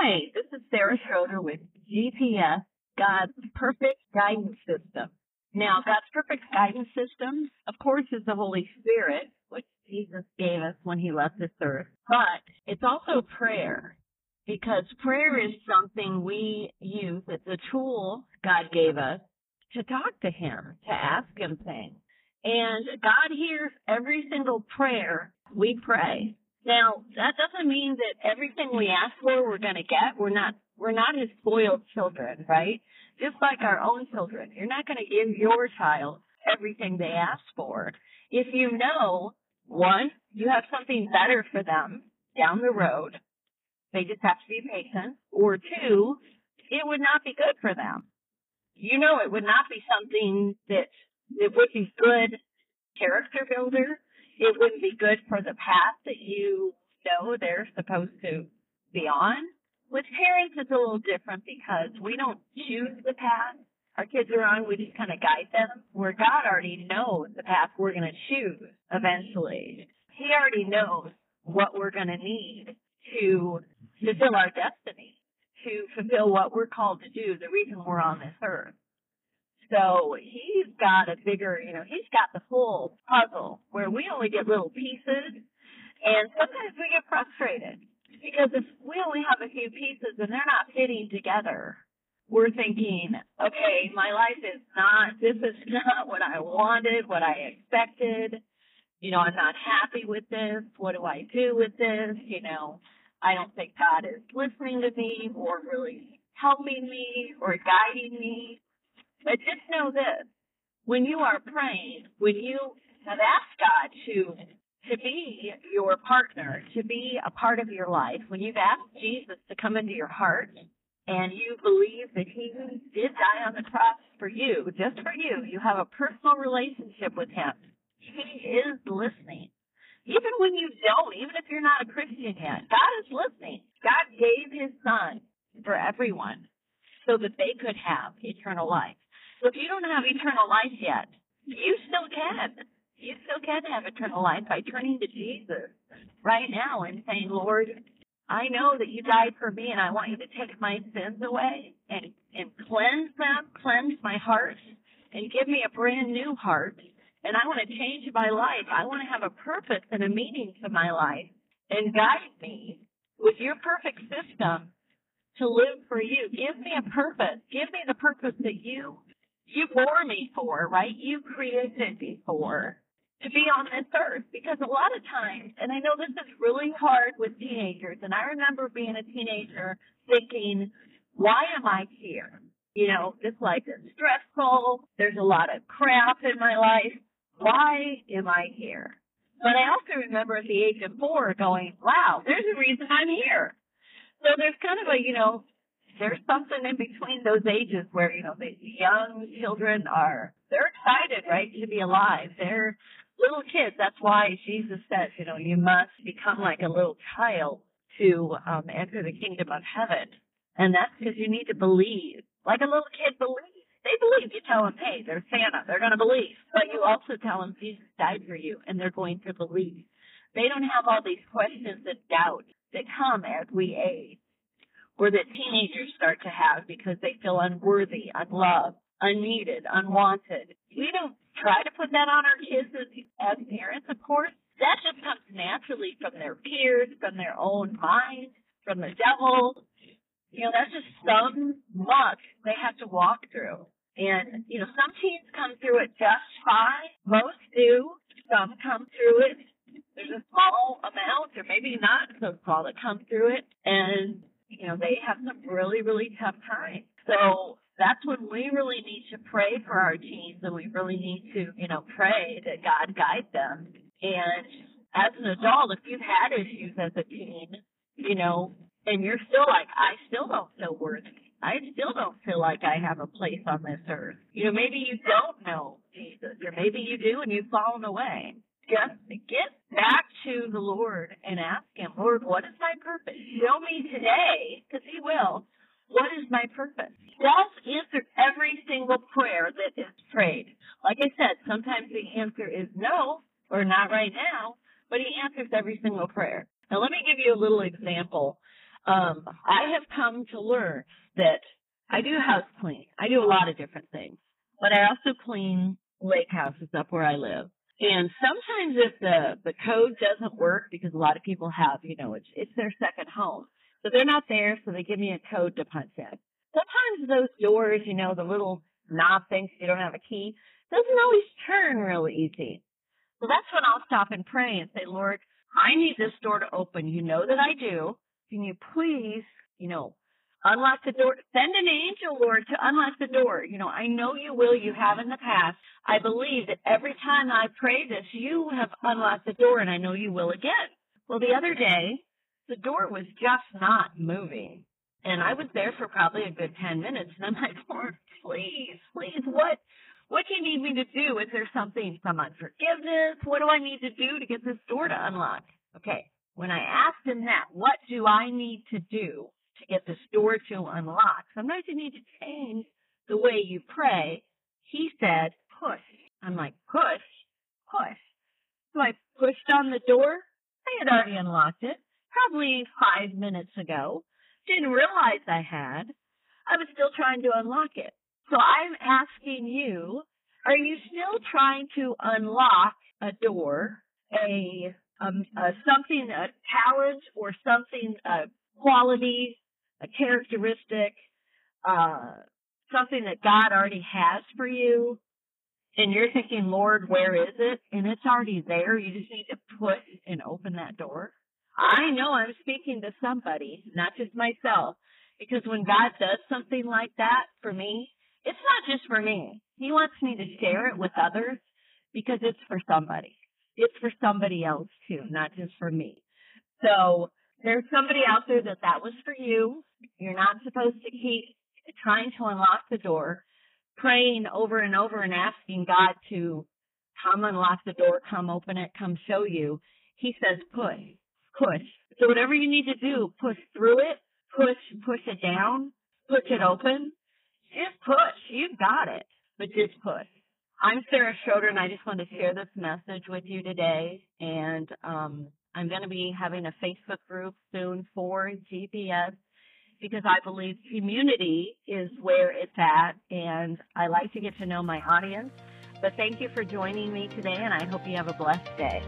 Hi, this is Sara Schroeder with GPS, God's perfect guidance system. Now, God's perfect guidance system, of course, is the Holy Spirit, which Jesus gave us when he left this earth, but it's also prayer. Because prayer is something we use, it's a tool God gave us to talk to him, to ask him things. And God hears every single prayer we pray. Now, that doesn't mean that everything we ask for we're going to get. We're not we're not his spoiled children, right? Just like our own children. You're not going to give your child everything they ask for. If you know, one, you have something better for them down the road, they just have to be patient, or two, it would not be good for them. You know it would not be something that that would be good character builder. It wouldn't be good for the path that you know they're supposed to be on. With parents, it's a little different because we don't choose the path our kids are on. We just kind of guide them. Where God already knows the path we're going to choose eventually. He already knows what we're going to need to fulfill our destiny, to fulfill what we're called to do, the reason we're on this earth. So he's got a bigger, you know, he's got the full puzzle where we only get little pieces. And sometimes we get frustrated because if we only have a few pieces and they're not fitting together, we're thinking, okay, my life is not, this is not what I wanted, what I expected. You know, I'm not happy with this. What do I do with this? You know, I don't think God is listening to me or really helping me or guiding me. But just know this, when you are praying, when you have asked God to to be your partner, to be a part of your life, when you've asked Jesus to come into your heart and you believe that he did die on the cross for you, just for you, you have a personal relationship with him. He is listening. Even when you don't, even if you're not a Christian yet, God is listening. God gave his son for everyone so that they could have eternal life. So if you don't have eternal life yet, you still can. You still can have eternal life by turning to Jesus right now and saying, Lord, I know that you died for me and I want you to take my sins away and, and cleanse them, cleanse my heart and give me a brand new heart. And I want to change my life. I want to have a purpose and a meaning to my life and guide me with your perfect system to live for you. Give me a purpose. Give me the purpose that you you bore me for, right? You created me for to be on this earth because a lot of times, and I know this is really hard with teenagers, and I remember being a teenager thinking, why am I here? You know, this life is stressful. There's a lot of crap in my life. Why am I here? But I also remember at the age of four going, wow, there's a reason I'm here. So there's kind of a, you know, there's something in between those ages where, you know, the young children are, they're excited, right, to be alive. They're little kids. That's why Jesus says, you know, you must become like a little child to um, enter the kingdom of heaven. And that's because you need to believe, like a little kid believes. They believe. You tell them, hey, they're Santa. They're going to believe. But you also tell them Jesus died for you, and they're going to believe. They don't have all these questions and doubts that come as we age or that teenagers start to have because they feel unworthy, unloved, unneeded, unwanted. We don't try to put that on our kids as, as parents, of course. That just comes naturally from their peers, from their own mind, from the devil. You know, that's just some muck they have to walk through. And, you know, some teens come through it just fine. Most do. Some come through it. There's a small amount, or maybe not so small, that come through it. And know, they have some really, really tough times. So that's when we really need to pray for our teens and we really need to, you know, pray that God guide them. And as an adult, if you've had issues as a teen, you know, and you're still like, I still don't feel worthy. I still don't feel like I have a place on this earth. You know, maybe you don't know Jesus, or maybe you do and you've fallen away just get back to the Lord and ask Him, Lord, what is my purpose? Show me today, because He will. What is my purpose? God answers every single prayer that is prayed. Like I said, sometimes the answer is no or not right now, but He answers every single prayer. Now, let me give you a little example. Um, I have come to learn that I do house clean. I do a lot of different things, but I also clean lake houses up where I live. And sometimes if the, the code doesn't work, because a lot of people have, you know, it's, it's their second home. So they're not there, so they give me a code to punch in. Sometimes those doors, you know, the little knob things, you don't have a key, doesn't always turn real easy. So that's when I'll stop and pray and say, Lord, I need this door to open. You know that I do. Can you please, you know, unlock the door? Send an angel, Lord, to unlock the door. You know, I know you will. You have in the past. I believe that every time I pray this, you have unlocked the door, and I know you will again. Well, the other day, the door was just not moving. And I was there for probably a good 10 minutes. And I'm like, Lord, please, please, what? What do you need me to do? Is there something, some unforgiveness? What do I need to do to get this door to unlock? Okay. When I asked him that, what do I need to do get this door to unlock? Sometimes you need to change the way you pray. He said, push. I'm like, push? Push. So I pushed on the door. I had already unlocked it, probably five minutes ago. Didn't realize I had. I was still trying to unlock it. So I'm asking you, are you still trying to unlock a door, a, um, a something, a talent or something, a quality, a characteristic, uh, something that God already has for you? And you're thinking, Lord, where is it? And it's already there. You just need to put and open that door. I know I'm speaking to somebody, not just myself, because when God does something like that for me, it's not just for me. He wants me to share it with others because it's for somebody. It's for somebody else too, not just for me. So there's somebody out there that that was for you. You're not supposed to keep trying to unlock the door, praying over and over and asking God to come unlock the door, come open it, come show you. He says push, push. So whatever you need to do, push through it, push, push it down, push it open, just push. You've got it. But just push. I'm Sara Schroeder, and I just want to share this message with you today. And um, I'm going to be having a Facebook group soon for GPS because I believe community is where it's at, and I like to get to know my audience. But thank you for joining me today, and I hope you have a blessed day.